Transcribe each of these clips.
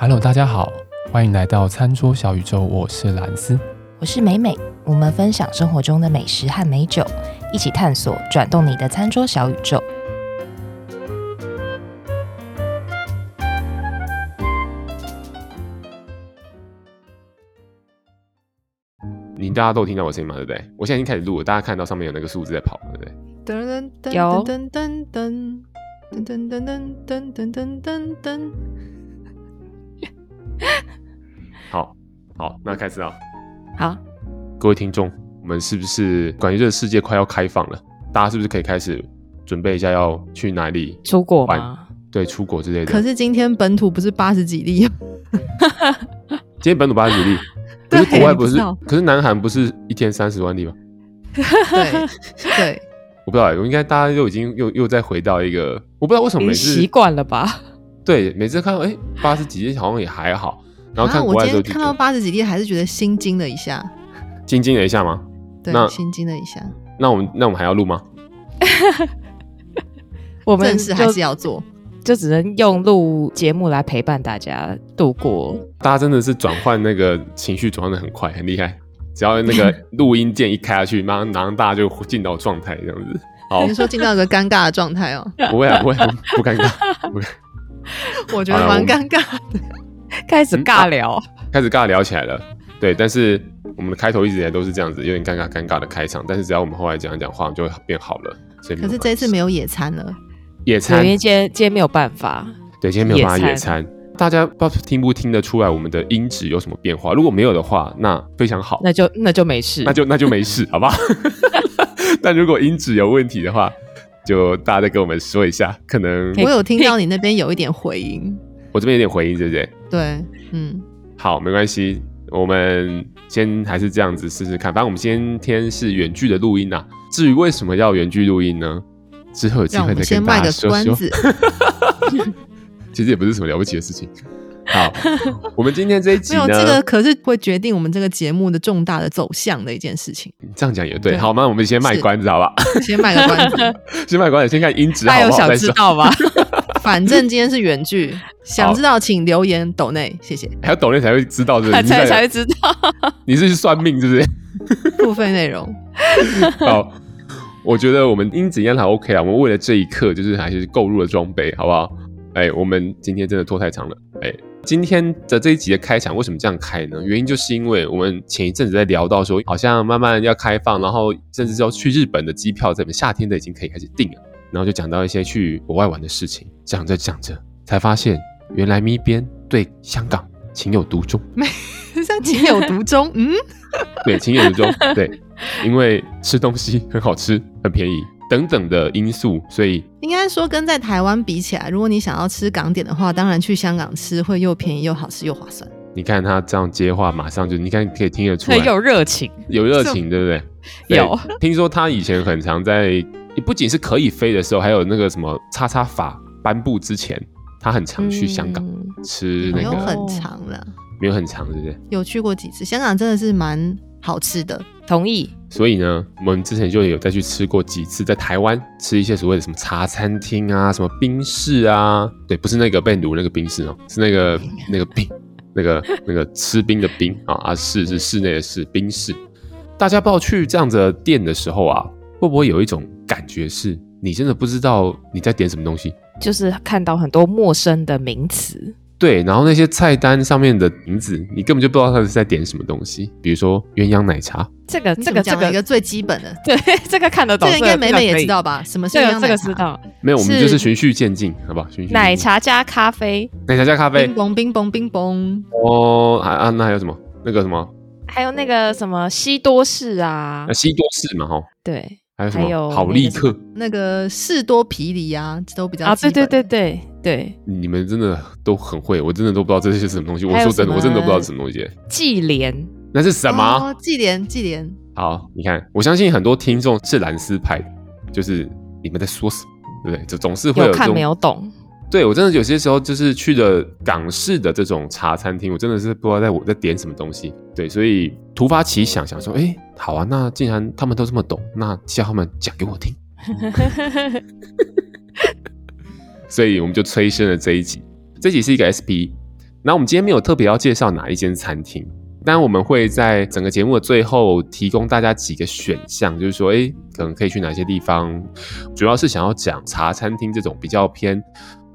Hello，大家好，欢迎来到餐桌小宇宙，我是兰斯，我是美美，我们分享生活中的美食和美酒，一起探索转动你的餐桌小宇宙。你大家都有听到我声音吗？对不对？我现在已经开始录了，大家看到上面有那个数字在跑，对不对？噔噔有噔噔噔噔噔噔噔噔噔噔噔噔。好，好，那开始啊！好，各位听众，我们是不是感觉这个世界快要开放了？大家是不是可以开始准备一下要去哪里出国吗？对，出国之类的。可是今天本土不是八十几例？今天本土八十几例，可是国外不是？可是南韩不是一天三十万例吗？对对。我不知道，我应该大家都已经又又再回到一个，我不知道为什么每次习惯了吧？对，每次看到哎八十几例好像也还好，然后看国外的时候，我今天看到八十几例还是觉得心惊了一下，心惊了一下吗？对，心惊了一下。那我们那我们还要录吗？我们正事还是要做，就只能用录节目来陪伴大家度过。大家真的是转换那个情绪转换的很快，很厉害。只要那个 录音键一开下去，马上马上大家就进到状态这样子。好，你说进到一个尴尬的状态哦？不会啊，不会，不尴尬。不我觉得蛮尴尬的。开始尬聊、嗯啊，开始尬聊起来了。对，但是我们的开头一直以来都是这样子，有点尴尬尴尬的开场。但是只要我们后来讲一讲话，就会变好了。所以，可是这一次没有野餐了。野餐，因为今天今天没有办法。对，今天没有办法野餐。大家不知道听不听得出来我们的音质有什么变化？如果没有的话，那非常好，那就那就没事，那就那就没事，好不好？但如果音质有问题的话，就大家再跟我们说一下。可能我有听到你那边有一点回音，我这边有点回音，对不对？对，嗯，好，没关系，我们先还是这样子试试看。反正我们今天是远距的录音啊。至于为什么要远距录音呢？之后有机会再跟大家说说。其实也不是什么了不起的事情。好，我们今天这一集呢，没有这个可是会决定我们这个节目的重大的走向的一件事情。这样讲也对。好，吗我们先卖关子，好吧？先卖个关子，先卖关子，先看音质好不好？大家有想知道吗？反正今天是远距，想知道请留言抖内，谢谢。还有抖内才会知道，是不是？才才会知道。你是去算命，是不是？付费内容。好，我觉得我们应该还 OK 啊。我们为了这一刻，就是还是购入了装备，好不好？哎、欸，我们今天真的拖太长了。哎、欸，今天的这一集的开场为什么这样开呢？原因就是因为我们前一阵子在聊到说，好像慢慢要开放，然后甚至要去日本的机票，在夏天的已经可以开始订了。然后就讲到一些去国外玩的事情，讲着讲着才发现，原来咪边对香港情有独钟。没，像情有独钟，嗯，对，情有独钟，对，因为吃东西很好吃，很便宜。等等的因素，所以应该说跟在台湾比起来，如果你想要吃港点的话，当然去香港吃会又便宜又好吃又划算。你看他这样接话，马上就你看可以听得出来，很有热情，有热情，对不对？有。听说他以前很常在，不仅是可以飞的时候，还有那个什么叉叉法颁布之前，他很常去香港吃那个。没有很长了，没有很长，是不是？有去过几次，香港真的是蛮好吃的，同意。所以呢，我们之前就有再去吃过几次，在台湾吃一些所谓的什么茶餐厅啊，什么冰室啊，对，不是那个被奴那个冰室哦，是那个 那个冰，那个那个吃冰的冰啊，啊室是室内的室，冰室。大家不知道去这样子的店的时候啊，会不会有一种感觉是，你真的不知道你在点什么东西，就是看到很多陌生的名词。对，然后那些菜单上面的名字，你根本就不知道他是在点什么东西。比如说鸳鸯奶茶，这个这个这个一个最基本的，对，这个看得懂，这个应该美美也知道吧？什么是鸳鸯奶茶？这个知道。没有，我们就是循序渐进，好不好？循序。奶茶加咖啡，奶茶加咖啡，冰崩冰崩冰崩。哦，啊啊，那还有什么？那个什么？还有那个什么西多士啊？啊，西多士嘛，哈。对。还有什么？好立克，那个士多啤梨啊，这都比较啊，对对对对对。你们真的都很会，我真的都不知道这些是什么东西。我说真的，我真的都不知道是什么东西。季莲，那是什么？季莲，季莲。好，你看，我相信很多听众是蓝丝派，就是你们在说什么，对不对？就总是会有看没有懂。对，我真的有些时候就是去了港式的这种茶餐厅，我真的是不知道在我在点什么东西。对，所以突发奇想，想说，哎，好啊，那既然他们都这么懂，那叫他们讲给我听。所以我们就催生了这一集。这集是一个 SP，那我们今天没有特别要介绍哪一间餐厅，但我们会在整个节目的最后提供大家几个选项，就是说，哎，可能可以去哪些地方。主要是想要讲茶餐厅这种比较偏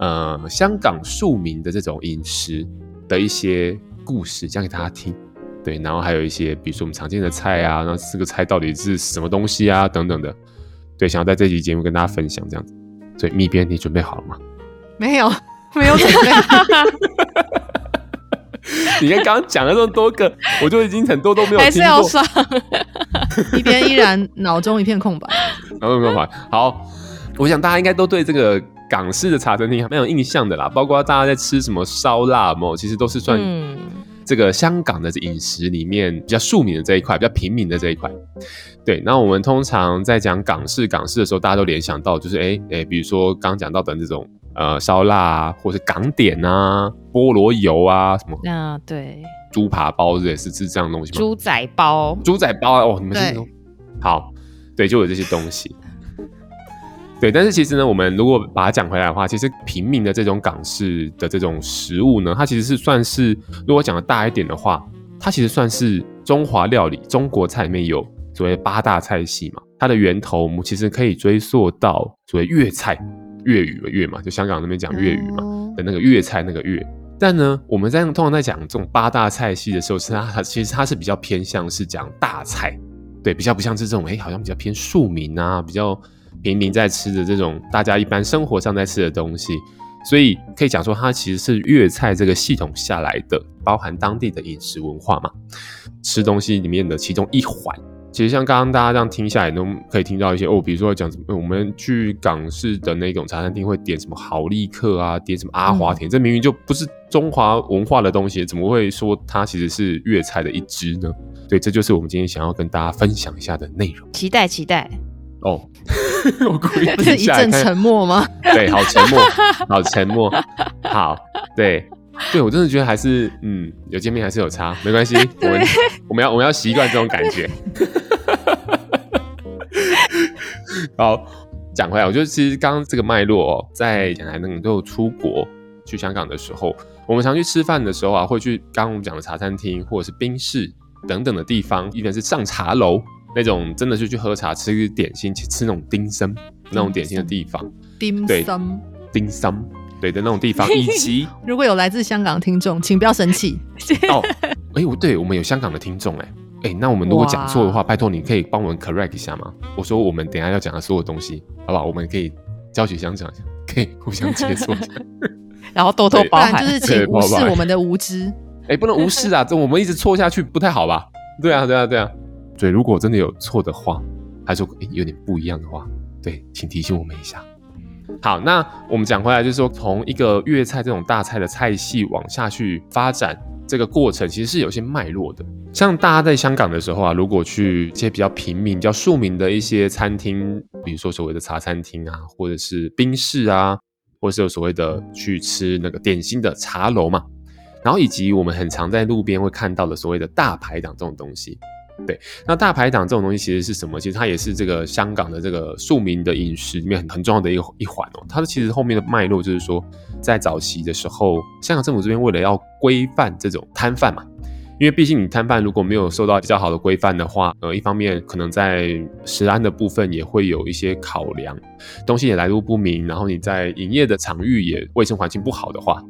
呃香港庶民的这种饮食的一些故事，讲给大家听。对，然后还有一些，比如说我们常见的菜啊，那四个菜到底是什么东西啊，等等的。对，想要在这期节目跟大家分享这样子。所以蜜边，你准备好了吗？没有，没有准备。你看刚刚讲了这么多个，我就已经很多都没有听过。还是要上。一边依然脑中一片空白。脑中一片空白。好，我想大家应该都对这个港式的茶餐厅还蛮有印象的啦，包括大家在吃什么烧腊嘛，其实都是算。嗯这个香港的饮食里面比较庶民的这一块，比较平民的这一块，对。那我们通常在讲港式港式的时候，大家都联想到就是哎哎，比如说刚刚讲到的这种呃烧腊啊，或是港点啊，菠萝油啊什么那，对，猪扒包是是是这样的东西吗？猪仔包，猪仔包哦，你们是好，对，就有这些东西。对，但是其实呢，我们如果把它讲回来的话，其实平民的这种港式的这种食物呢，它其实是算是，如果讲的大一点的话，它其实算是中华料理、中国菜里面有所谓八大菜系嘛。它的源头我们其实可以追溯到所谓粤菜、粤语的粤嘛，就香港那边讲粤语嘛的那个粤菜那个粤。但呢，我们在通常在讲这种八大菜系的时候，是它它其实它是比较偏向是讲大菜，对，比较不像是这种哎，好像比较偏庶民啊，比较。平民在吃的这种大家一般生活上在吃的东西，所以可以讲说它其实是粤菜这个系统下来的，包含当地的饮食文化嘛，吃东西里面的其中一环。其实像刚刚大家这样听下来，都可以听到一些哦，比如说讲什么，我们去港式的那种茶餐厅会点什么豪利克啊，点什么阿华田，嗯、这明明就不是中华文化的东西，怎么会说它其实是粤菜的一支呢？对，这就是我们今天想要跟大家分享一下的内容。期待，期待。哦，我故意不是 一阵沉默吗？对，好沉默，好沉默，好，对，对我真的觉得还是，嗯，有见面还是有差，没关系，我们我们要我们要习惯这种感觉。好，讲回来，我觉得其实刚刚这个脉络哦，在讲台能够出国去香港的时候，我们常去吃饭的时候啊，会去刚刚我们讲的茶餐厅或者是冰室等等的地方，一般是上茶楼。那种真的是去喝茶、吃点心、去吃那种丁参那种点心的地方，丁参、丁参对的那种地方，以及如果有来自香港的听众，请不要生气哦。哎，我对我们有香港的听众，哎哎，那我们如果讲错的话，拜托你可以帮我们 correct 一下吗？我说我们等一下要讲的所有东西，好不好？我们可以教学相长一下，可以互相接触一下，然后多多包涵，就是请无视我们的无知。哎，不能无视啊，这我们一直错下去不太好吧？对啊，对啊，对啊。所以，如果真的有错的话，还是有点不一样的话，对，请提醒我们一下。好，那我们讲回来，就是说，从一个粤菜这种大菜的菜系往下去发展，这个过程其实是有些脉络的。像大家在香港的时候啊，如果去一些比较平民、比较庶民的一些餐厅，比如说所谓的茶餐厅啊，或者是冰室啊，或者是有所谓的去吃那个点心的茶楼嘛，然后以及我们很常在路边会看到的所谓的大排档这种东西。对，那大排档这种东西其实是什么？其实它也是这个香港的这个庶民的饮食里面很很重要的一一环哦。它的其实后面的脉络就是说，在早期的时候，香港政府这边为了要规范这种摊贩嘛，因为毕竟你摊贩如果没有受到比较好的规范的话，呃，一方面可能在食安的部分也会有一些考量，东西也来路不明，然后你在营业的场域也卫生环境不好的话。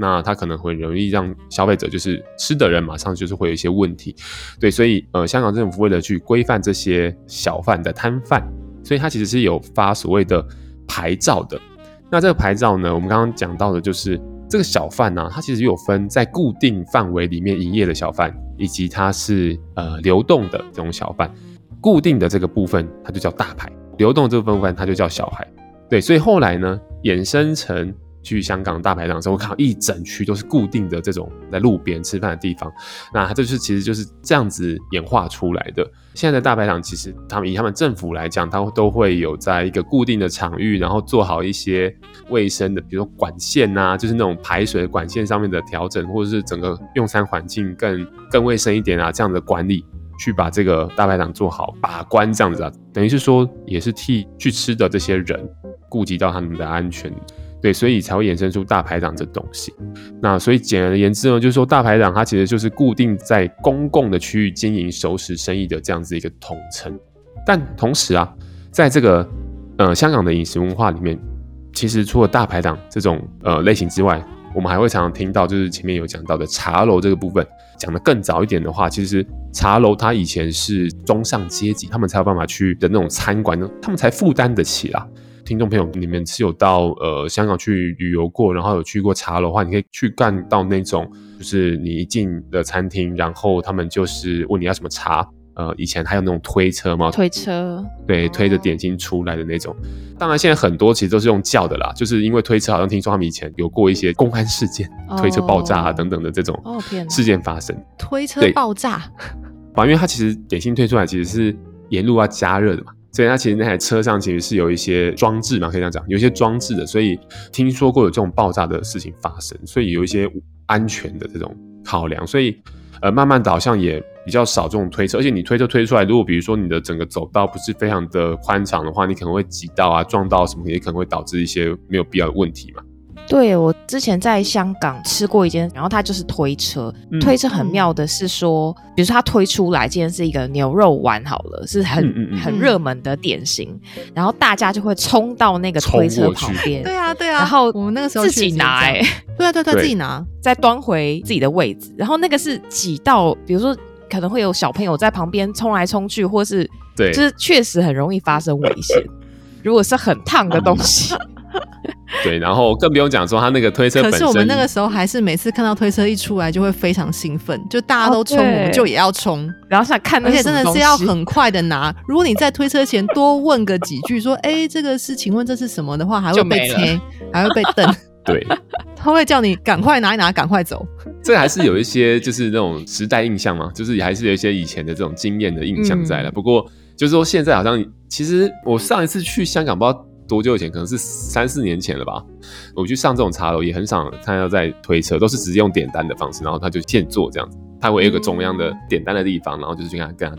那他可能会容易让消费者就是吃的人马上就是会有一些问题，对，所以呃，香港政府为了去规范这些小贩的摊贩，所以他其实是有发所谓的牌照的。那这个牌照呢，我们刚刚讲到的就是这个小贩呢、啊，它其实有分在固定范围里面营业的小贩，以及它是呃流动的这种小贩。固定的这个部分它就叫大牌，流动这个部分它就叫小牌。对，所以后来呢，衍生成。去香港大排档的时候，我看到一整区都是固定的这种在路边吃饭的地方，那它就是其实就是这样子演化出来的。现在的大排档其实他们以他们政府来讲，它都会有在一个固定的场域，然后做好一些卫生的，比如说管线呐，就是那种排水管线上面的调整，或者是整个用餐环境更更卫生一点啊，这样的管理去把这个大排档做好把关，这样子啊，等于是说也是替去吃的这些人顾及到他们的安全。对，所以才会衍生出大排档这东西。那所以简而言之呢，就是说大排档它其实就是固定在公共的区域经营熟食生意的这样子一个统称。但同时啊，在这个呃香港的饮食文化里面，其实除了大排档这种呃类型之外，我们还会常常听到，就是前面有讲到的茶楼这个部分。讲得更早一点的话，其实茶楼它以前是中上阶级，他们才有办法去的那种餐馆呢，他们才负担得起啦。听众朋友，你们是有到呃香港去旅游过，然后有去过茶楼的话，你可以去干到那种，就是你一进的餐厅，然后他们就是问你要什么茶。呃，以前还有那种推车吗？推车，对，推着点心出来的那种。当然，现在很多其实都是用叫的啦，就是因为推车好像听说他们以前有过一些公安事件，哦、推车爆炸啊等等的这种事件发生。推车爆炸，啊，因为它其实点心推出来其实是沿路要加热的嘛，所以它其实那台车上其实是有一些装置嘛，可以这样讲，有一些装置的，所以听说过有这种爆炸的事情发生，所以有一些安全的这种考量，所以。呃，慢慢导向也比较少这种推车，而且你推车推出来，如果比如说你的整个走道不是非常的宽敞的话，你可能会挤到啊、撞到什么，也可能会导致一些没有必要的问题嘛。对，我之前在香港吃过一间，然后它就是推车，嗯、推车很妙的是说，比如说它推出来，今天是一个牛肉丸好了，是很很热门的点心，然后大家就会冲到那个推车旁边，对啊对啊，然后我们那个时候自己拿、欸，对啊对对，自己拿，再端回自己的位置，然后那个是挤到，比如说可能会有小朋友在旁边冲来冲去，或是对，就是确实很容易发生危险，如果是很烫的东西。对，然后更不用讲说他那个推车本身，可是我们那个时候还是每次看到推车一出来就会非常兴奋，就大家都冲，我们就也要冲，然后想看，而且真的是要很快的拿。如果你在推车前多问个几句，说：“哎，这个是，请问这是什么？”的话，还会被切，还会被瞪。对，他会叫你赶快拿一拿，赶快走。这还是有一些就是那种时代印象嘛，就是还是有一些以前的这种经验的印象在了。嗯、不过就是说现在好像，其实我上一次去香港，不知道。多久以前？可能是三四年前了吧。我去上这种茶楼，也很少看到在推车，都是直接用点单的方式，然后他就现做这样子。他会有一个中央的点单的地方，然后就是去跟他跟他。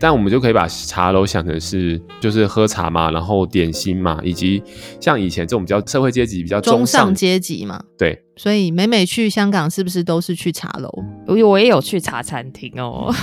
但我们就可以把茶楼想成是，就是喝茶嘛，然后点心嘛，以及像以前这种比较社会阶级比较中上，中上阶级嘛。对，所以每每去香港，是不是都是去茶楼？我我也有去茶餐厅哦。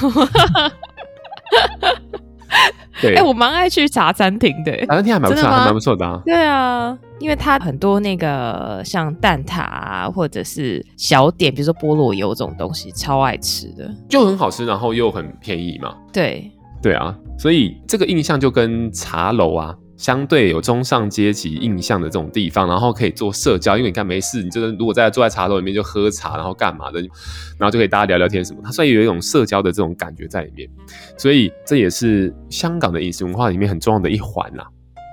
对，哎、欸，我蛮爱去茶餐厅的，茶餐厅还蛮不错，还蛮不错的啊。对啊，因为它很多那个像蛋挞啊，或者是小点，比如说菠萝油这种东西，超爱吃的，就很好吃，然后又很便宜嘛。对，对啊，所以这个印象就跟茶楼啊。相对有中上阶级印象的这种地方，然后可以做社交，因为你看没事，你就是如果在坐在茶楼里面就喝茶，然后干嘛的，然后就可以大家聊聊天什么，它算有一种社交的这种感觉在里面，所以这也是香港的饮食文化里面很重要的一环啦。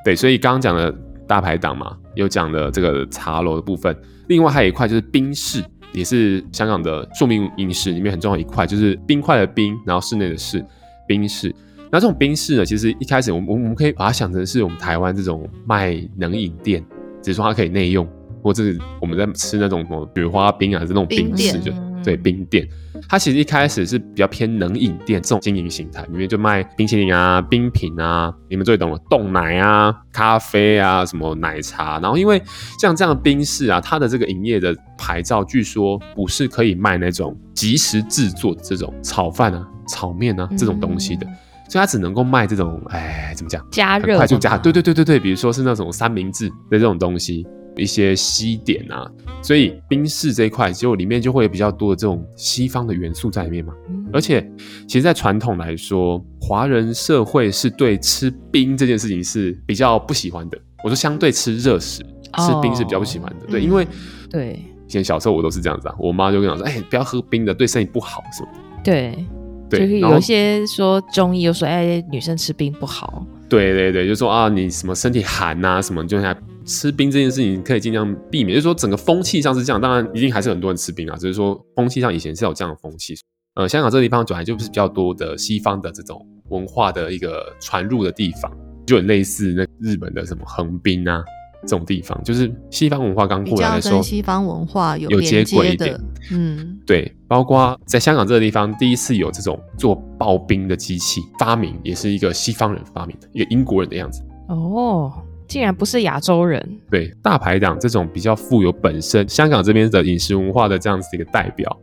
对，所以刚刚讲的大排档嘛，有讲的这个茶楼的部分，另外还有一块就是冰室，也是香港的著名饮食里面很重要的一块，就是冰块的冰，然后室内的室，冰室。那这种冰室呢，其实一开始我们我们可以把它想成是我们台湾这种卖冷饮店，只是说它可以内用，或者是我们在吃那种什么雪花冰啊，是那种冰室就对冰店。它其实一开始是比较偏冷饮店这种经营形态，里面就卖冰淇淋啊、冰品啊，你们最懂了，冻奶啊、咖啡啊、什么奶茶。然后因为像这样的冰室啊，它的这个营业的牌照据说不是可以卖那种即时制作的这种炒饭啊、炒面啊这种东西的。嗯所以它只能够卖这种，哎，怎么讲？加热，快速加，对对对对对，比如说是那种三明治的这种东西，一些西点啊。所以冰室这一块，就里面就会有比较多的这种西方的元素在里面嘛。嗯、而且，其实，在传统来说，华人社会是对吃冰这件事情是比较不喜欢的。我说，相对吃热食，吃冰是比较不喜欢的。哦、对，因为对，以前小时候我都是这样子啊，我妈就跟我说，哎，不要喝冰的，对身体不好什么的。对。对，就是有些说中医又说，哎，女生吃冰不好。对对对，就说啊，你什么身体寒呐、啊，什么就来吃冰这件事情可以尽量避免。就是说整个风气上是这样，当然一定还是很多人吃冰啊，只是说风气上以前是有这样的风气。呃，香港这个地方本来就是比较多的西方的这种文化的一个传入的地方，就很类似那日本的什么横滨啊。这种地方就是西方文化刚过来的时候，西方文化有有接轨一点，嗯，对，包括在香港这个地方，第一次有这种做刨冰的机器发明，也是一个西方人发明的，一个英国人的样子。哦，竟然不是亚洲人。对，大排档这种比较富有本身香港这边的饮食文化的这样子一个代表，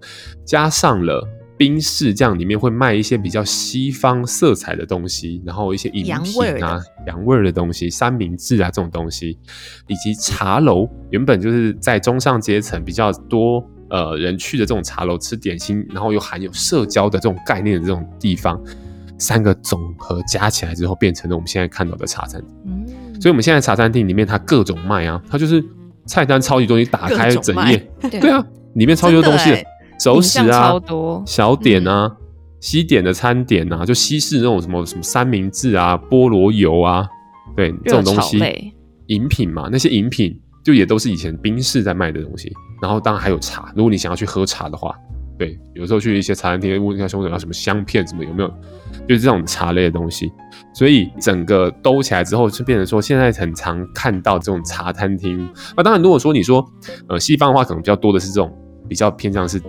加上了宾士这样里面会卖一些比较西方色彩的东西，然后一些饮品啊、洋味儿的东西、三明治啊这种东西，以及茶楼，原本就是在中上阶层比较多呃人去的这种茶楼吃点心，然后又含有社交的这种概念的这种地方。三个总和加起来之后，变成了我们现在看到的茶餐厅。嗯，所以我们现在茶餐厅里面，它各种卖啊，它就是菜单超级多，你打开整页，对啊，里面超级多东西，熟食啊，小点啊，嗯、西点的餐点啊，就西式那种什么什么三明治啊，菠萝油啊，对，这种东西，饮品嘛，那些饮品就也都是以前冰室在卖的东西。然后当然还有茶，如果你想要去喝茶的话。对，有时候去一些茶餐厅问一下兄弟要什么香片什么有没有，就是这种茶类的东西。所以整个兜起来之后，就变成说现在很常看到这种茶餐厅。那当然，如果说你说呃西方的话，可能比较多的是这种比较偏向是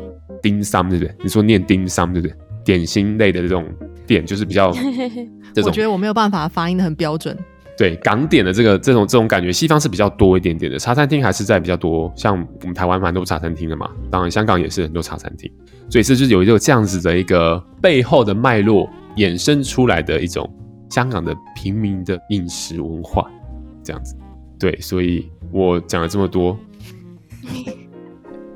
丁商对不对？你说念丁商对不对？点心类的这种店，就是比较 这种。我觉得我没有办法发音的很标准。对港点的这个这种这种感觉，西方是比较多一点点的，茶餐厅还是在比较多，像我们台湾蛮多茶餐厅的嘛，当然香港也是很多茶餐厅，所以这就是有一个这样子的一个背后的脉络衍生出来的一种香港的平民的饮食文化，这样子。对，所以我讲了这么多，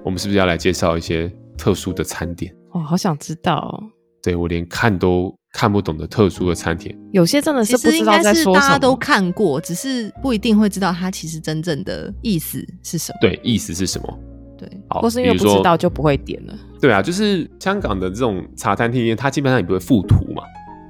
我们是不是要来介绍一些特殊的餐点？哇好想知道。对，我连看都。看不懂的特殊的餐点，有些真的是不知道在说什么。其实应该是大家都看过，只是不一定会知道它其实真正的意思是什么。对，意思是什么？对，好，或是因为不知道就不会点了。对啊，就是香港的这种茶餐厅，它基本上也不会附图嘛，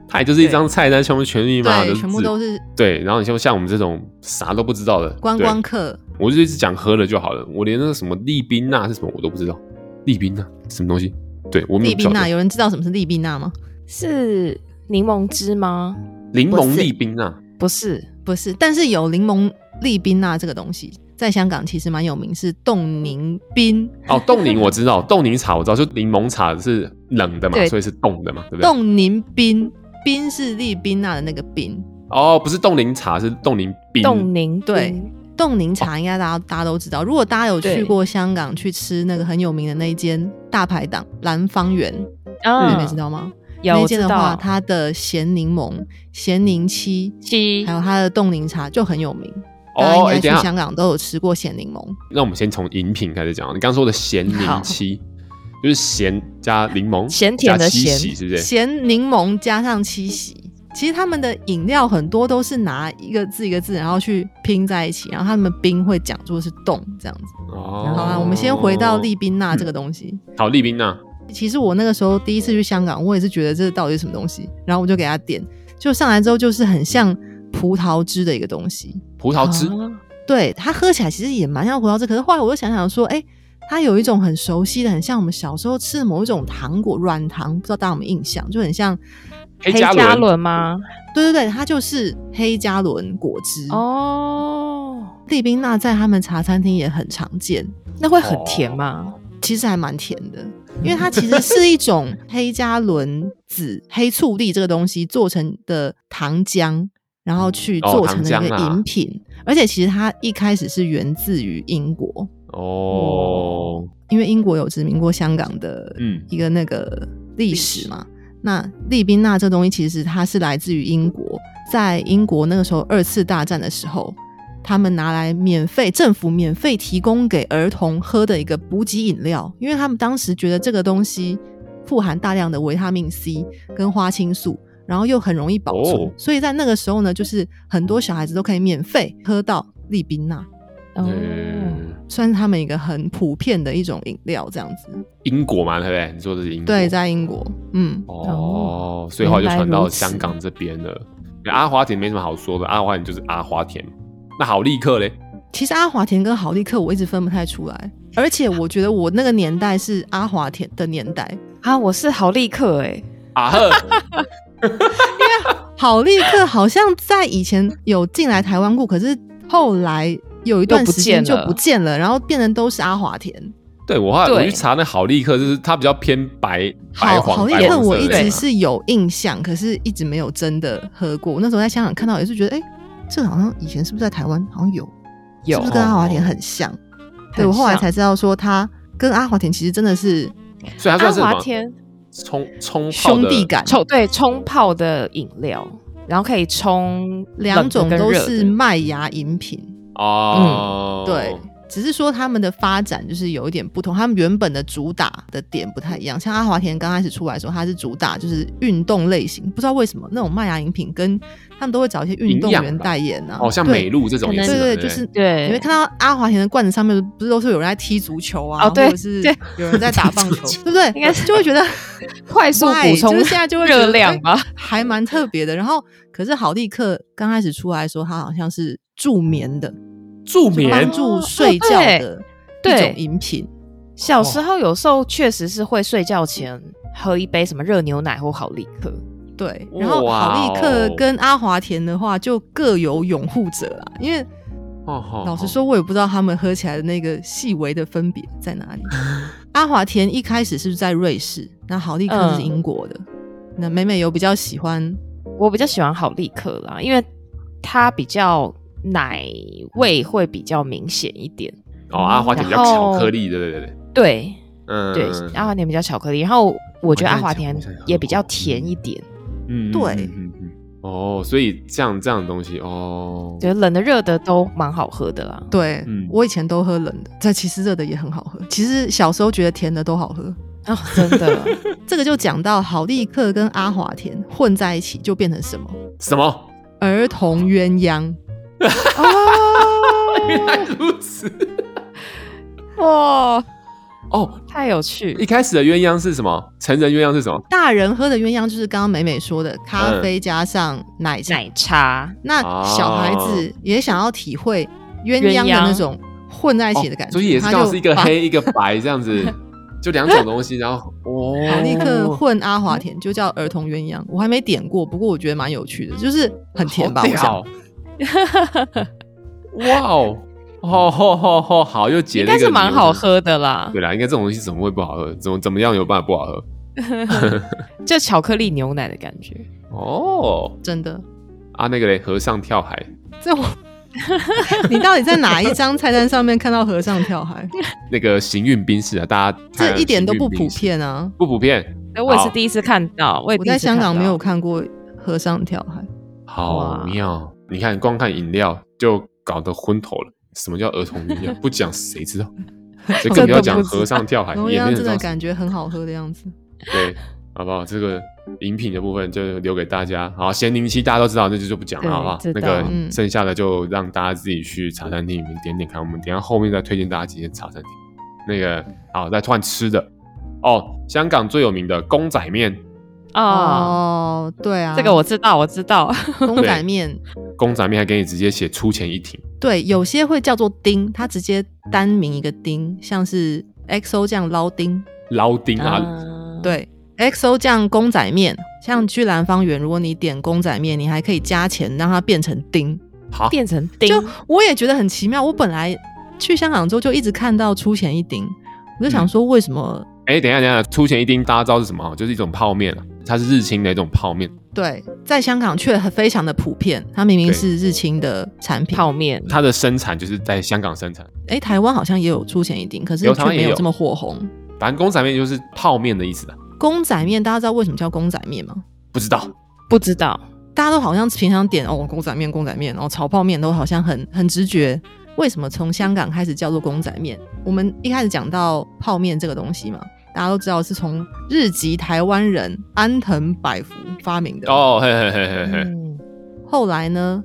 它也就是一张菜单，全部全密码的，全部都是对。然后你像像我们这种啥都不知道的观光客，我就一直讲喝了就好了，我连那个什么利宾纳是什么我都不知道，利宾纳什么东西？对，我们利宾纳有人知道什么是利宾纳吗？是。柠檬汁吗？柠檬利宾纳？不是，不是，但是有柠檬利宾纳这个东西，在香港其实蛮有名，是冻柠冰。哦，冻柠我知道，冻柠茶我知道，就柠檬茶是冷的嘛，所以是冻的嘛，对不对？冻柠冰冰是利宾纳的那个冰。哦，不是冻柠茶，是冻柠冰。冻柠对，冻柠茶应该大家、哦、大家都知道。如果大家有去过香港去吃那个很有名的那一间大排档蓝方圆，嗯，你们知道吗？那间的话，它的咸柠檬、咸柠七七，还有它的冻柠茶就很有名。哦，大家应该去香港都有吃过咸柠檬。那我们先从饮品开始讲。你刚刚说的咸柠七，就是咸加柠檬，咸甜的咸，是不是？咸柠檬加上七喜。其实他们的饮料很多都是拿一个字一个字，然后去拼在一起，然后他们冰会讲作是冻这样子。哦，好啦，我们先回到利宾纳这个东西。好，利宾纳。其实我那个时候第一次去香港，我也是觉得这到底是什么东西，然后我就给他点，就上来之后就是很像葡萄汁的一个东西。葡萄汁，啊、对，它喝起来其实也蛮像葡萄汁，可是后来我又想想说，哎，它有一种很熟悉的，很像我们小时候吃的某一种糖果，软糖，不知道大家有没有印象，就很像黑加仑吗？对对对，它就是黑加仑果汁哦。利宾纳在他们茶餐厅也很常见，那会很甜吗？哦、其实还蛮甜的。因为它其实是一种黑加仑籽黑醋栗这个东西做成的糖浆，然后去做成的一个饮品，哦啊、而且其实它一开始是源自于英国哦，因为英国有殖民过香港的一个那个历史嘛。嗯、那利宾纳这东西其实它是来自于英国，在英国那个时候二次大战的时候。他们拿来免费，政府免费提供给儿童喝的一个补给饮料，因为他们当时觉得这个东西富含大量的维他命 C 跟花青素，然后又很容易保存，哦、所以在那个时候呢，就是很多小孩子都可以免费喝到利宾纳，哦，算是他们一个很普遍的一种饮料，这样子。英国嘛，对不对？你说的是英国？对，在英国，嗯，哦，所以后来就传到香港这边了。阿华田没什么好说的，阿华田就是阿华田。那好立克嘞？其实阿华田跟好立克我一直分不太出来，而且我觉得我那个年代是阿华田的年代啊，我是好立克哎、欸，啊呵，因为好立克好像在以前有进来台湾过，可是后来有一段时间就不见了，然后变成都是阿华田。对，我后来我去查那好利克，就是它比较偏白白黄。好利克我一直是有印象，可是一直没有真的喝过。那时候在香港看到也是觉得哎。欸这好像以前是不是在台湾好像有，有是不是跟阿华田很像？哦、对我后来才知道说，它跟阿华田其实真的是，所以它算是阿华田冲冲兄弟感，冲对冲泡的饮料，然后可以冲两种都是麦芽饮品哦、嗯，对。只是说他们的发展就是有一点不同，他们原本的主打的点不太一样。像阿华田刚开始出来的时候，它是主打就是运动类型，不知道为什么那种麦芽饮品跟他们都会找一些运动员代言啊，哦，像美露这种也是，对对，就是对。你会看到阿华田的罐子上面不是都是有人在踢足球啊，哦、对或者是有人在打棒球，对不对？应该是就会觉得 快速补充，就是现在就会热量吧，还蛮特别的。然后，可是好立克刚开始出来的时候，它好像是助眠的。助眠、帮助睡觉的一种饮品。小时候有时候确实是会睡觉前喝一杯什么热牛奶或好利克。对，然后好利克跟阿华田的话就各有拥护者啦。因为老实说，我也不知道他们喝起来的那个细微的分别在哪里。阿华田一开始是不是在瑞士？那好利克是英国的。嗯、那美美有比较喜欢，我比较喜欢好利克啦，因为它比较。奶味会比较明显一点。哦，阿华田比较巧克力，对对对对，对，嗯，对，阿华田比较巧克力，然后我觉得阿华田也比较甜一点，嗯，对，嗯嗯，哦，所以这样这样的东西哦，觉得冷的热的都蛮好喝的啦，对，我以前都喝冷的，但其实热的也很好喝，其实小时候觉得甜的都好喝。哦，真的，这个就讲到好立克跟阿华田混在一起就变成什么？什么？儿童鸳鸯。哦，原来如此！哇，哦，太有趣！一开始的鸳鸯是什么？成人鸳鸯是什么？大人喝的鸳鸯就是刚刚美美说的咖啡加上奶茶。奶茶。那小孩子也想要体会鸳鸯的那种混在一起的感觉，所以也是刚好是一个黑 一个白这样子，就两种东西，然后哦，好立刻混阿华田就叫儿童鸳鸯。我还没点过，不过我觉得蛮有趣的，就是很甜吧？我想。哇哦，好好好好好，又解了一个，应该是蛮好喝的啦。对啦，应该这种东西怎么会不好喝？怎么怎么样有办法不好喝？就巧克力牛奶的感觉哦，真的啊，那个嘞，和尚跳海，这我，你到底在哪一张菜单上面看到和尚跳海？那个行运宾士啊，大家这一点都不普遍啊，不普遍。哎，我也是第一次看到，我也，我在香港没有看过和尚跳海，好妙。你看，光看饮料就搞得昏头了。什么叫儿童 饮料？不讲谁知道？这更不要讲和尚跳海，也没。真的感觉很好喝的样子。对，好不好？这个饮品的部分就留给大家。好，咸柠七大家都知道，那就就不讲了，好不好？那个剩下的就让大家自己去茶餐厅里面点点看。我们等下后面再推荐大家几间茶餐厅。那个好，再突然吃的哦，香港最有名的公仔面。哦，对啊，这个我知道，我知道，公仔面，公仔面还给你直接写出前一亭。对，有些会叫做丁，它直接单名一个丁，像是 XO 酱捞丁，捞丁啊，对，XO 酱公仔面，像居兰芳园，如果你点公仔面，你还可以加钱让它变成丁，好，变成丁，就我也觉得很奇妙。我本来去香港之后就一直看到出前一丁，我就想说为什么？哎、嗯，等一下，等一下，出前一丁大家知道是什么？就是一种泡面啊。它是日清的一种泡面，对，在香港却非常的普遍。它明明是日清的产品泡面，它的生产就是在香港生产。哎，台湾好像也有出前一定，可是却没有这么火红。反正公仔面就是泡面的意思的。公仔面大家知道为什么叫公仔面吗？不知道，不知道。大家都好像平常点哦，公仔面，公仔面，然后炒泡面都好像很很直觉。为什么从香港开始叫做公仔面？我们一开始讲到泡面这个东西嘛。大家都知道是从日籍台湾人安藤百福发明的哦，嘿嘿嘿嘿嘿。后来呢，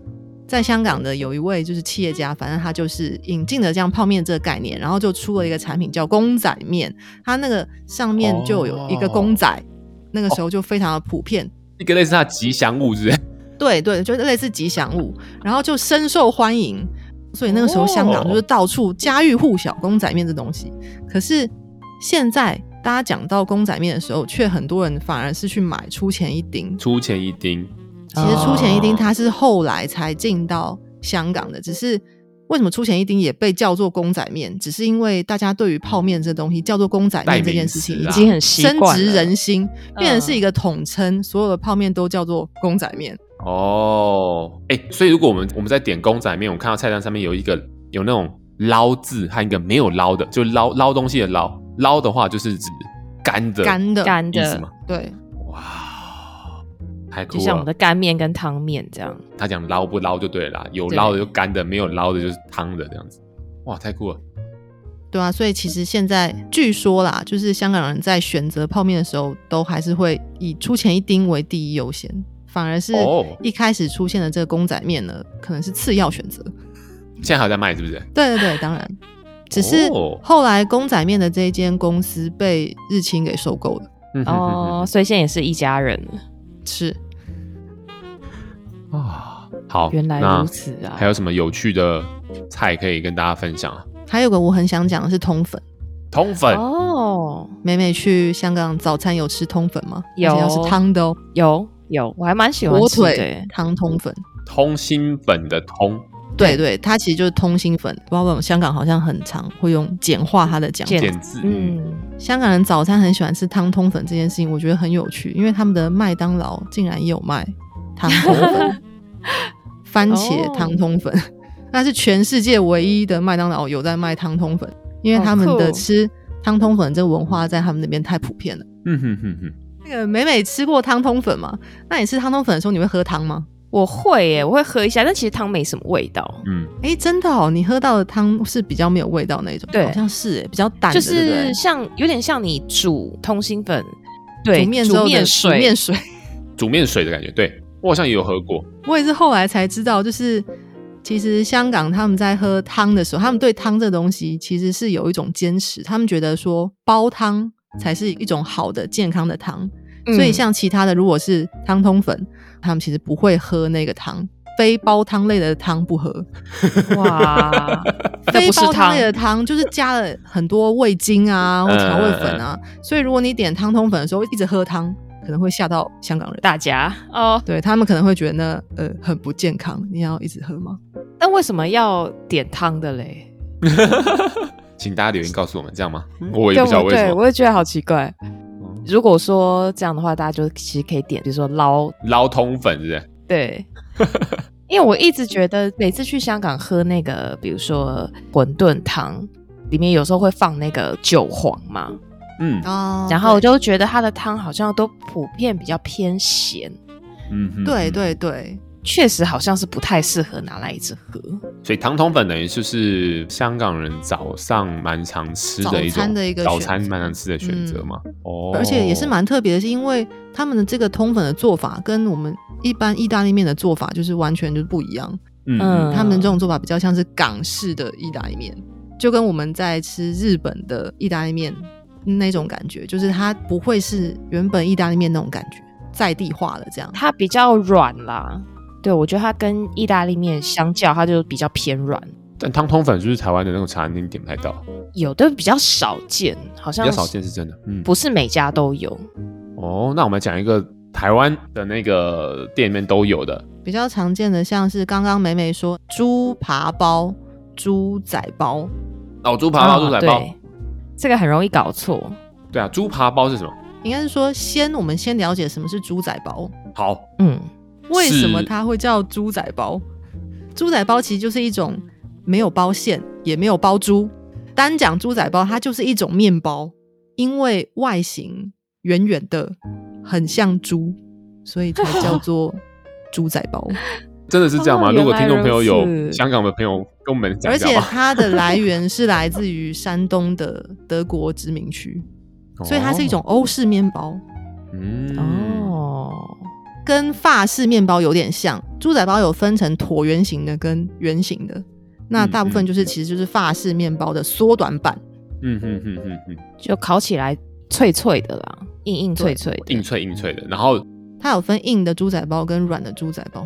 在香港的有一位就是企业家，反正他就是引进了这样泡面这个概念，然后就出了一个产品叫公仔面，它那个上面就有一个公仔，哦、那个时候就非常的普遍，一个类似它的吉祥物是不是？对对，就是类似吉祥物，然后就深受欢迎，所以那个时候香港就是到处家喻户晓公仔面这东西。可是现在。大家讲到公仔面的时候，却很多人反而是去买出前一丁。出前一丁，其实出前一丁它是后来才进到香港的，只是为什么出前一丁也被叫做公仔面？只是因为大家对于泡面这东西叫做公仔面这件事情已经很深植人心，变成是一个统称，所有的泡面都叫做公仔面。哦，哎，所以如果我们我们在点公仔面，我们看到菜单上面有一个有那种捞字，还有一个没有捞的，就捞捞东西的捞。捞的话就是指干的，干的，干的意思吗？对。哇，太酷了！就像我们的干面跟汤面这样。他讲捞不捞就对了啦，有捞的就干的，没有捞的就是汤的这样子。哇，太酷了！对啊，所以其实现在据说啦，就是香港人在选择泡面的时候，都还是会以出前一丁为第一优先。反而是一开始出现的这个公仔面呢，哦、可能是次要选择。现在还在卖是不是？对对对，当然，只是后来公仔面的这一间公司被日清给收购了。哦，所以现在也是一家人了。是啊，好，原来如此啊！还有什么有趣的菜可以跟大家分享啊？还有个我很想讲的是通粉。通粉哦，美美去香港早餐有吃通粉吗？有，是汤的哦，有。有，我还蛮喜欢吃的。火腿汤通粉，通心粉的通，对对，它其实就是通心粉。不知道为什么香港好像很常会用简化它的讲简字。嗯，香港人早餐很喜欢吃汤通粉这件事情，我觉得很有趣，因为他们的麦当劳竟然也有卖汤通粉，番茄汤通粉，那是全世界唯一的麦当劳有在卖汤通粉，因为他们的吃汤通粉这个文化在他们那边太普遍了。嗯哼哼哼。那个美美吃过汤通粉吗？那你吃汤通粉的时候，你会喝汤吗？我会耶，我会喝一下，但其实汤没什么味道。嗯，哎、欸，真的哦，你喝到的汤是比较没有味道那种，对，好像是哎，比较淡，就是像有点像你煮通心粉，对，煮面之后的水，煮面水，煮面水的感觉。对，我好像也有喝过，我也是后来才知道，就是其实香港他们在喝汤的时候，他们对汤这东西其实是有一种坚持，他们觉得说煲汤。才是一种好的健康的汤，嗯、所以像其他的，如果是汤通粉，他们其实不会喝那个汤，非煲汤类的汤不喝。哇，非煲汤类的汤就是加了很多味精啊或调味粉啊，嗯、所以如果你点汤通粉的时候一直喝汤，可能会吓到香港人大家哦。对，他们可能会觉得呢，呃很不健康，你要一直喝吗？那为什么要点汤的嘞？请大家留言告诉我们，这样吗？我也不知道为什么，对，我也觉得好奇怪。如果说这样的话，大家就其实可以点，比如说捞。捞通粉，是不是？对，因为我一直觉得每次去香港喝那个，比如说馄饨汤，里面有时候会放那个韭黄嘛，嗯，然后我就觉得它的汤好像都普遍比较偏咸，嗯哼，对对对。确实好像是不太适合拿来一直喝，所以糖通粉等于就是香港人早上蛮常吃的一种早餐的一个早餐蛮常吃的选择嘛。嗯、哦，而且也是蛮特别的，是因为他们的这个通粉的做法跟我们一般意大利面的做法就是完全就是不一样。嗯，他们这种做法比较像是港式的意大利面，就跟我们在吃日本的意大利面那种感觉，就是它不会是原本意大利面那种感觉，在地化的这样，它比较软啦。对，我觉得它跟意大利面相较，它就比较偏软。但汤通粉就是台湾的那种茶餐厅点不太到，有的比较少见，好像比较少见是真的，嗯，不是每家都有。哦，那我们讲一个台湾的那个店里面都有的，比较常见的，像是刚刚美美说猪扒包、猪仔包。哦，猪扒包、猪仔包，对，这个很容易搞错。对啊，猪扒包是什么？应该是说，先我们先了解什么是猪仔包。好，嗯。为什么它会叫猪仔包？猪仔包其实就是一种没有包馅，也没有包猪。单讲猪仔包，它就是一种面包，因为外形圆圆的，很像猪，所以才叫做猪仔包。真的是这样吗？哦、如果听众朋友有香港的朋友跟我们讲，而且它的来源是来自于山东的德国殖民区，哦、所以它是一种欧式面包。嗯哦。跟法式面包有点像，猪仔包有分成椭圆形的跟圆形的，那大部分就是其实就是法式面包的缩短版。嗯哼哼哼哼，就烤起来脆脆的啦，硬硬脆脆的，硬脆硬脆的。然后它有分硬的猪仔包跟软的猪仔包。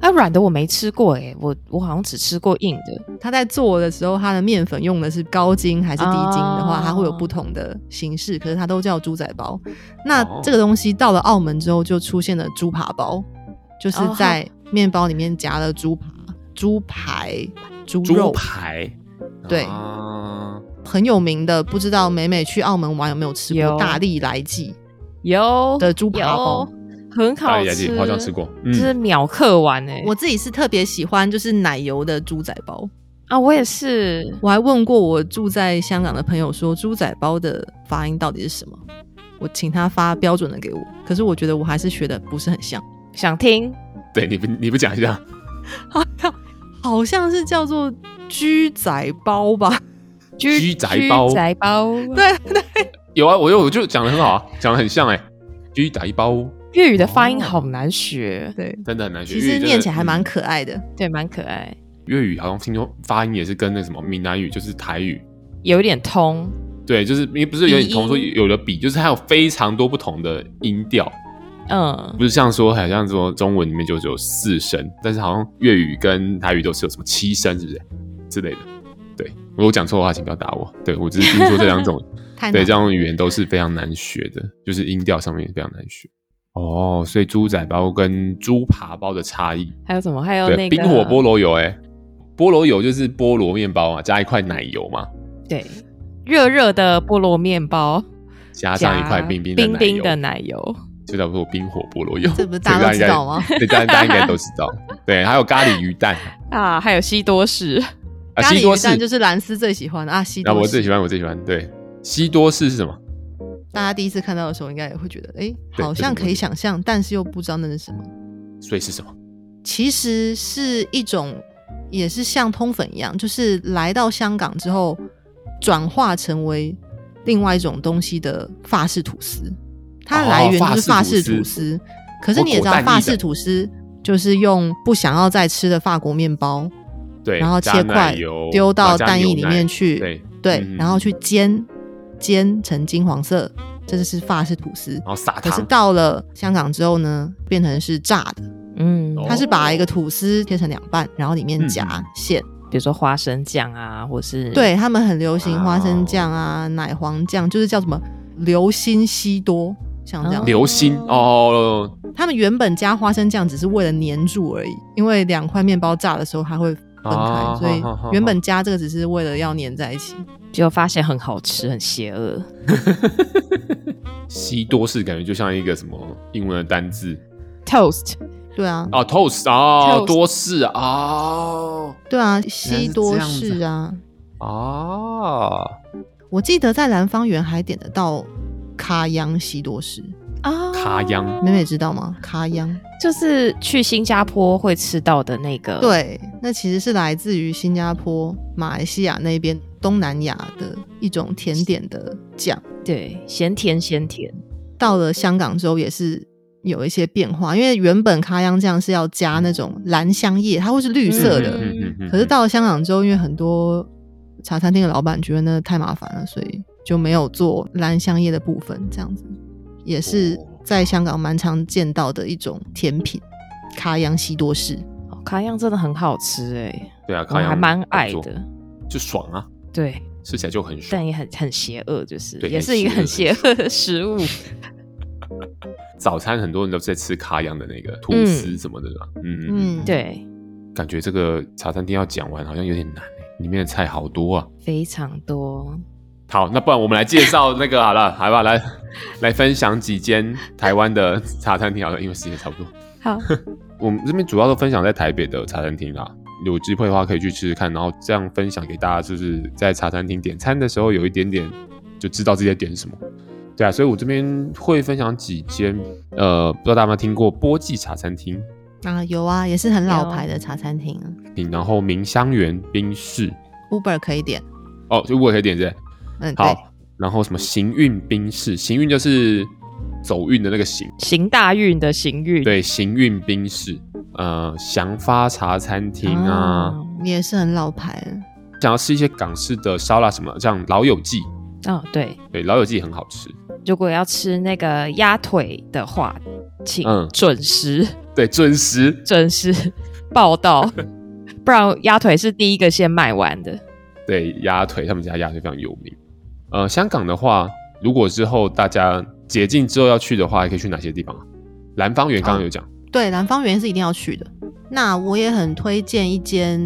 啊，软的我没吃过哎，我我好像只吃过硬的。他在做的时候，他的面粉用的是高筋还是低筋的话，它会有不同的形式，可是它都叫猪仔包。那这个东西到了澳门之后，就出现了猪扒包，就是在面包里面夹了猪扒、猪排、猪肉。排，对，很有名的。不知道美美去澳门玩有没有吃过大力来记有。的猪扒包？很好吃，好像吃过，就、嗯、是秒嗑完哎。我自己是特别喜欢就是奶油的猪仔包啊，我也是。我还问过我住在香港的朋友说猪仔包的发音到底是什么，我请他发标准的给我，可是我觉得我还是学的不是很像。想听？对，你不你不讲一下？好 像好像是叫做居仔包吧？居仔包，居仔包，对对。有啊，我有，我就讲的很好啊，讲的很像哎、欸。居仔包，粤语的发音好难学，哦、对，真的很难学。其实念起来还蛮可爱的，嗯、对，蛮可爱。粤语好像听说发音也是跟那什么闽南语，就是台语有点通。对，就是因为不是有点通，说有的比，就是它有非常多不同的音调。嗯，不是像说好像说中文里面就只有四声，但是好像粤语跟台语都是有什么七声，是不是之类的？对，如果讲错的话，请不要打我。对，我只是听说这两种。对，这种语言都是非常难学的，就是音调上面非常难学。哦，所以猪仔包跟猪扒包的差异还有什么？还有那个冰火菠萝油，哎，菠萝油就是菠萝面包嘛，加一块奶油嘛。对，热热的菠萝面包加上一块冰冰冰冰的奶油，就叫做冰火菠萝油。这不是大家都知道吗？对，大家应该都知道。对，还有咖喱鱼蛋 啊，还有西多士。咖喱鱼蛋就是蓝斯最喜欢的啊，西多士。啊，我最喜欢，我最喜欢。对。西多士是什么？大家第一次看到的时候，应该也会觉得，哎、欸，好像可以想象，但是又不知道那是什么。所以是什么？其实是一种，也是像通粉一样，就是来到香港之后，转化成为另外一种东西的法式吐司。它来源就是法式吐司，哦、可是你也知道，法式吐司就是用不想要再吃的法国面包，对，然后切块丢到蛋液里面去，对，对，然后去煎。煎成金黄色，这就是法式吐司。然后撒糖。可是到了香港之后呢，变成是炸的。嗯，它是把一个吐司切成两半，然后里面夹馅，比如说花生酱啊，或是对他们很流行花生酱啊、奶黄酱，就是叫什么流心西多，像这样。流心哦。他们原本加花生酱只是为了粘住而已，因为两块面包炸的时候它会分开，所以原本加这个只是为了要粘在一起。结果发现很好吃，很邪恶。西多士感觉就像一个什么英文的单字，toast。对啊，哦，toast 啊，多士啊，对啊，西多士啊，哦，我记得在兰芳园还点得到咖央西多士啊，咖央，美美知道吗？咖央就是去新加坡会吃到的那个，对，那其实是来自于新加坡、马来西亚那边。东南亚的一种甜点的酱，对，咸甜咸甜。到了香港之后也是有一些变化，因为原本咖央酱是要加那种兰香叶，它会是绿色的。可是到了香港之后，因为很多茶餐厅的老板觉得那太麻烦了，所以就没有做兰香叶的部分。这样子也是在香港蛮常见到的一种甜品——咖央西多士。咖央真的很好吃哎、欸，对啊，我还蛮爱的，就爽啊。对，吃起来就很爽，但也很很邪恶，就是也是一个很邪恶的食物。早餐很多人都在吃咖央的那个吐司什么的啦，嗯嗯嗯，对。感觉这个茶餐厅要讲完好像有点难诶，里面的菜好多啊，非常多。好，那不然我们来介绍那个好了，好吧，来来分享几间台湾的茶餐厅好了，因为时间差不多。好，我们这边主要都分享在台北的茶餐厅啦。有机会的话可以去吃吃看，然后这样分享给大家，就是在茶餐厅点餐的时候有一点点就知道自己在点什么。对啊，所以我这边会分享几间，呃，不知道大家有没有听过波记茶餐厅啊？有啊，也是很老牌的茶餐厅啊。然后明香园冰室，Uber 可以点哦，就 Uber 可以点是？嗯，好。然后什么行运冰室，行运就是走运的那个行，行大运的行运，对，行运冰室。呃，祥发茶餐厅啊，哦，也是很老牌。想要吃一些港式的烧腊什么，像老友记。哦，对对，老友记很好吃。如果要吃那个鸭腿的话，请准时。嗯、对，准时，准时报道，不然鸭腿是第一个先卖完的。对，鸭腿，他们家鸭腿非常有名。呃，香港的话，如果之后大家解禁之后要去的话，还可以去哪些地方啊？兰芳园刚刚有讲。哦对，兰芳园是一定要去的。那我也很推荐一间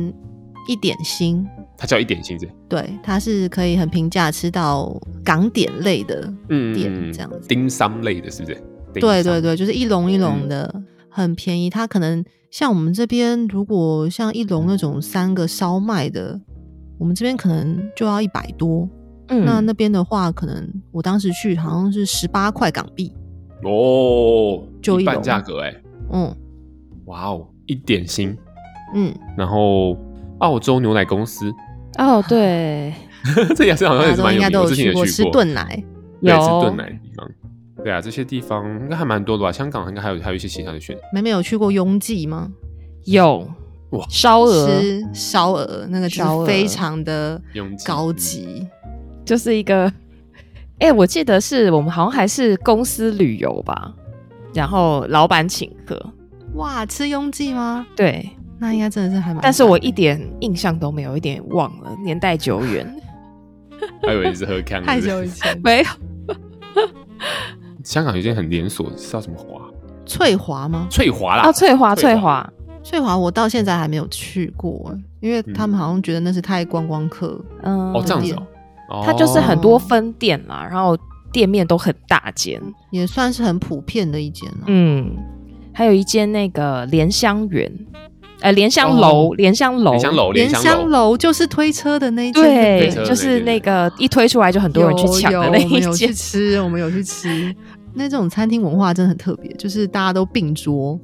一点心，它叫一点心，对，它是可以很平价吃到港点类的店，这样子。丁、嗯、三类的，是不是？对对对，就是一笼一笼的，嗯、很便宜。它可能像我们这边，如果像一笼那种三个烧卖的，我们这边可能就要一百多。嗯，那那边的话，可能我当时去好像是十八块港币。哦，就一半价格哎。嗯，哇哦，一点心。嗯，然后澳洲牛奶公司。哦，对，这也是好像也是蛮有名的，我之前也去过。吃炖奶，有吃炖奶的地方。对啊，这些地方应该还蛮多的吧？香港应该还有还有一些其他的选。妹妹有去过雍记吗？有哇，烧鹅，烧鹅那个烧非常的高级，就是一个，哎，我记得是我们好像还是公司旅游吧，然后老板请客。哇，吃庸记吗？对。那应该真的是还蛮，但是我一点印象都没有，一点忘了，年代久远。还以为是喝康，太久以前 没有。香港有间很连锁，是叫什么华？翠华吗？翠华啦，啊，翠华，翠华，翠华，我到现在还没有去过，因为他们好像觉得那是太观光客。嗯，哦，这样子哦，它就是很多分店啦，然后店面都很大间，也算是很普遍的一间。嗯，还有一间那个莲香园。呃，莲香楼，莲香楼，莲香楼，莲香楼就是推车的那间，对，就是那个一推出来就很多人去抢的那一间。我们有去吃，我们有去吃。那这种餐厅文化真的很特别，就是大家都并桌，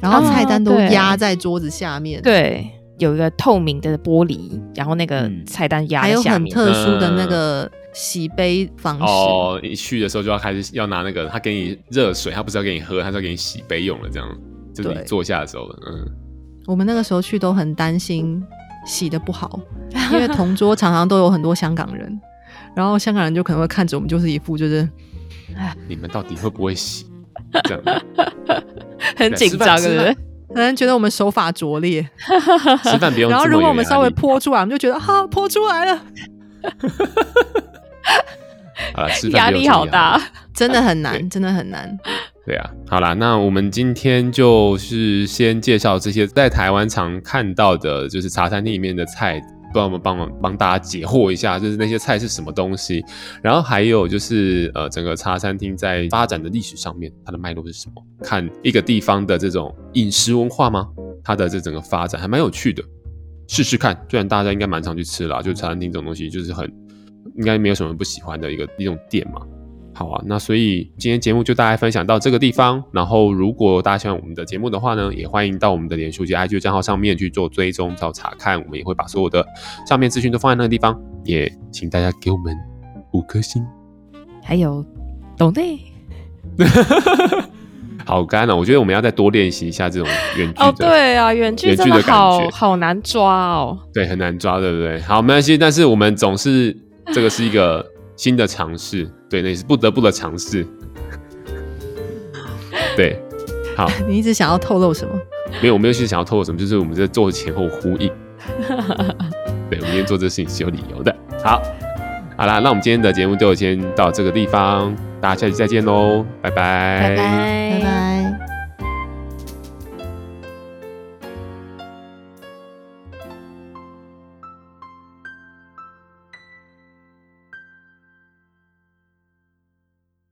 然后菜单都压在桌子下面。对，有一个透明的玻璃，然后那个菜单压在下面。还有很特殊的那个洗杯方式。哦，一去的时候就要开始要拿那个，他给你热水，他不是要给你喝，他是要给你洗杯用的，这样就是你坐下的时候，嗯。我们那个时候去都很担心洗的不好，因为同桌常常都有很多香港人，然后香港人就可能会看着我们，就是一副就是，哎，你们到底会不会洗？这样 很紧张，对不对？可能觉得我们手法拙劣，吃饭不用。然后如果我们稍微泼出来，我们就觉得哈泼出来了，啊，压力好大，真的很难，真的很难。对啊，好啦，那我们今天就是先介绍这些在台湾常看到的，就是茶餐厅里面的菜，帮我们帮忙帮大家解惑一下，就是那些菜是什么东西。然后还有就是呃，整个茶餐厅在发展的历史上面，它的脉络是什么？看一个地方的这种饮食文化吗？它的这整个发展还蛮有趣的，试试看。虽然大家应该蛮常去吃啦，就茶餐厅这种东西就是很应该没有什么不喜欢的一个一种店嘛。好啊，那所以今天节目就大家分享到这个地方。然后，如果大家喜欢我们的节目的话呢，也欢迎到我们的脸书及 IG 账号上面去做追踪、找查看。我们也会把所有的上面资讯都放在那个地方。也请大家给我们五颗星，还有懂内。好干啊！我觉得我们要再多练习一下这种远距哦，对啊，远距真的好好难抓哦。对，很难抓，对不对？好，没关系。但是我们总是这个是一个。新的尝试，对，那也是不得不的尝试。对，好。你一直想要透露什么？没有，我没有去想要透露什么，就是我们在做前后呼应。对，我们今天做这个事情是有理由的。好，好啦，那我们今天的节目就先到这个地方，大家下期再见喽，拜拜，拜拜，拜拜。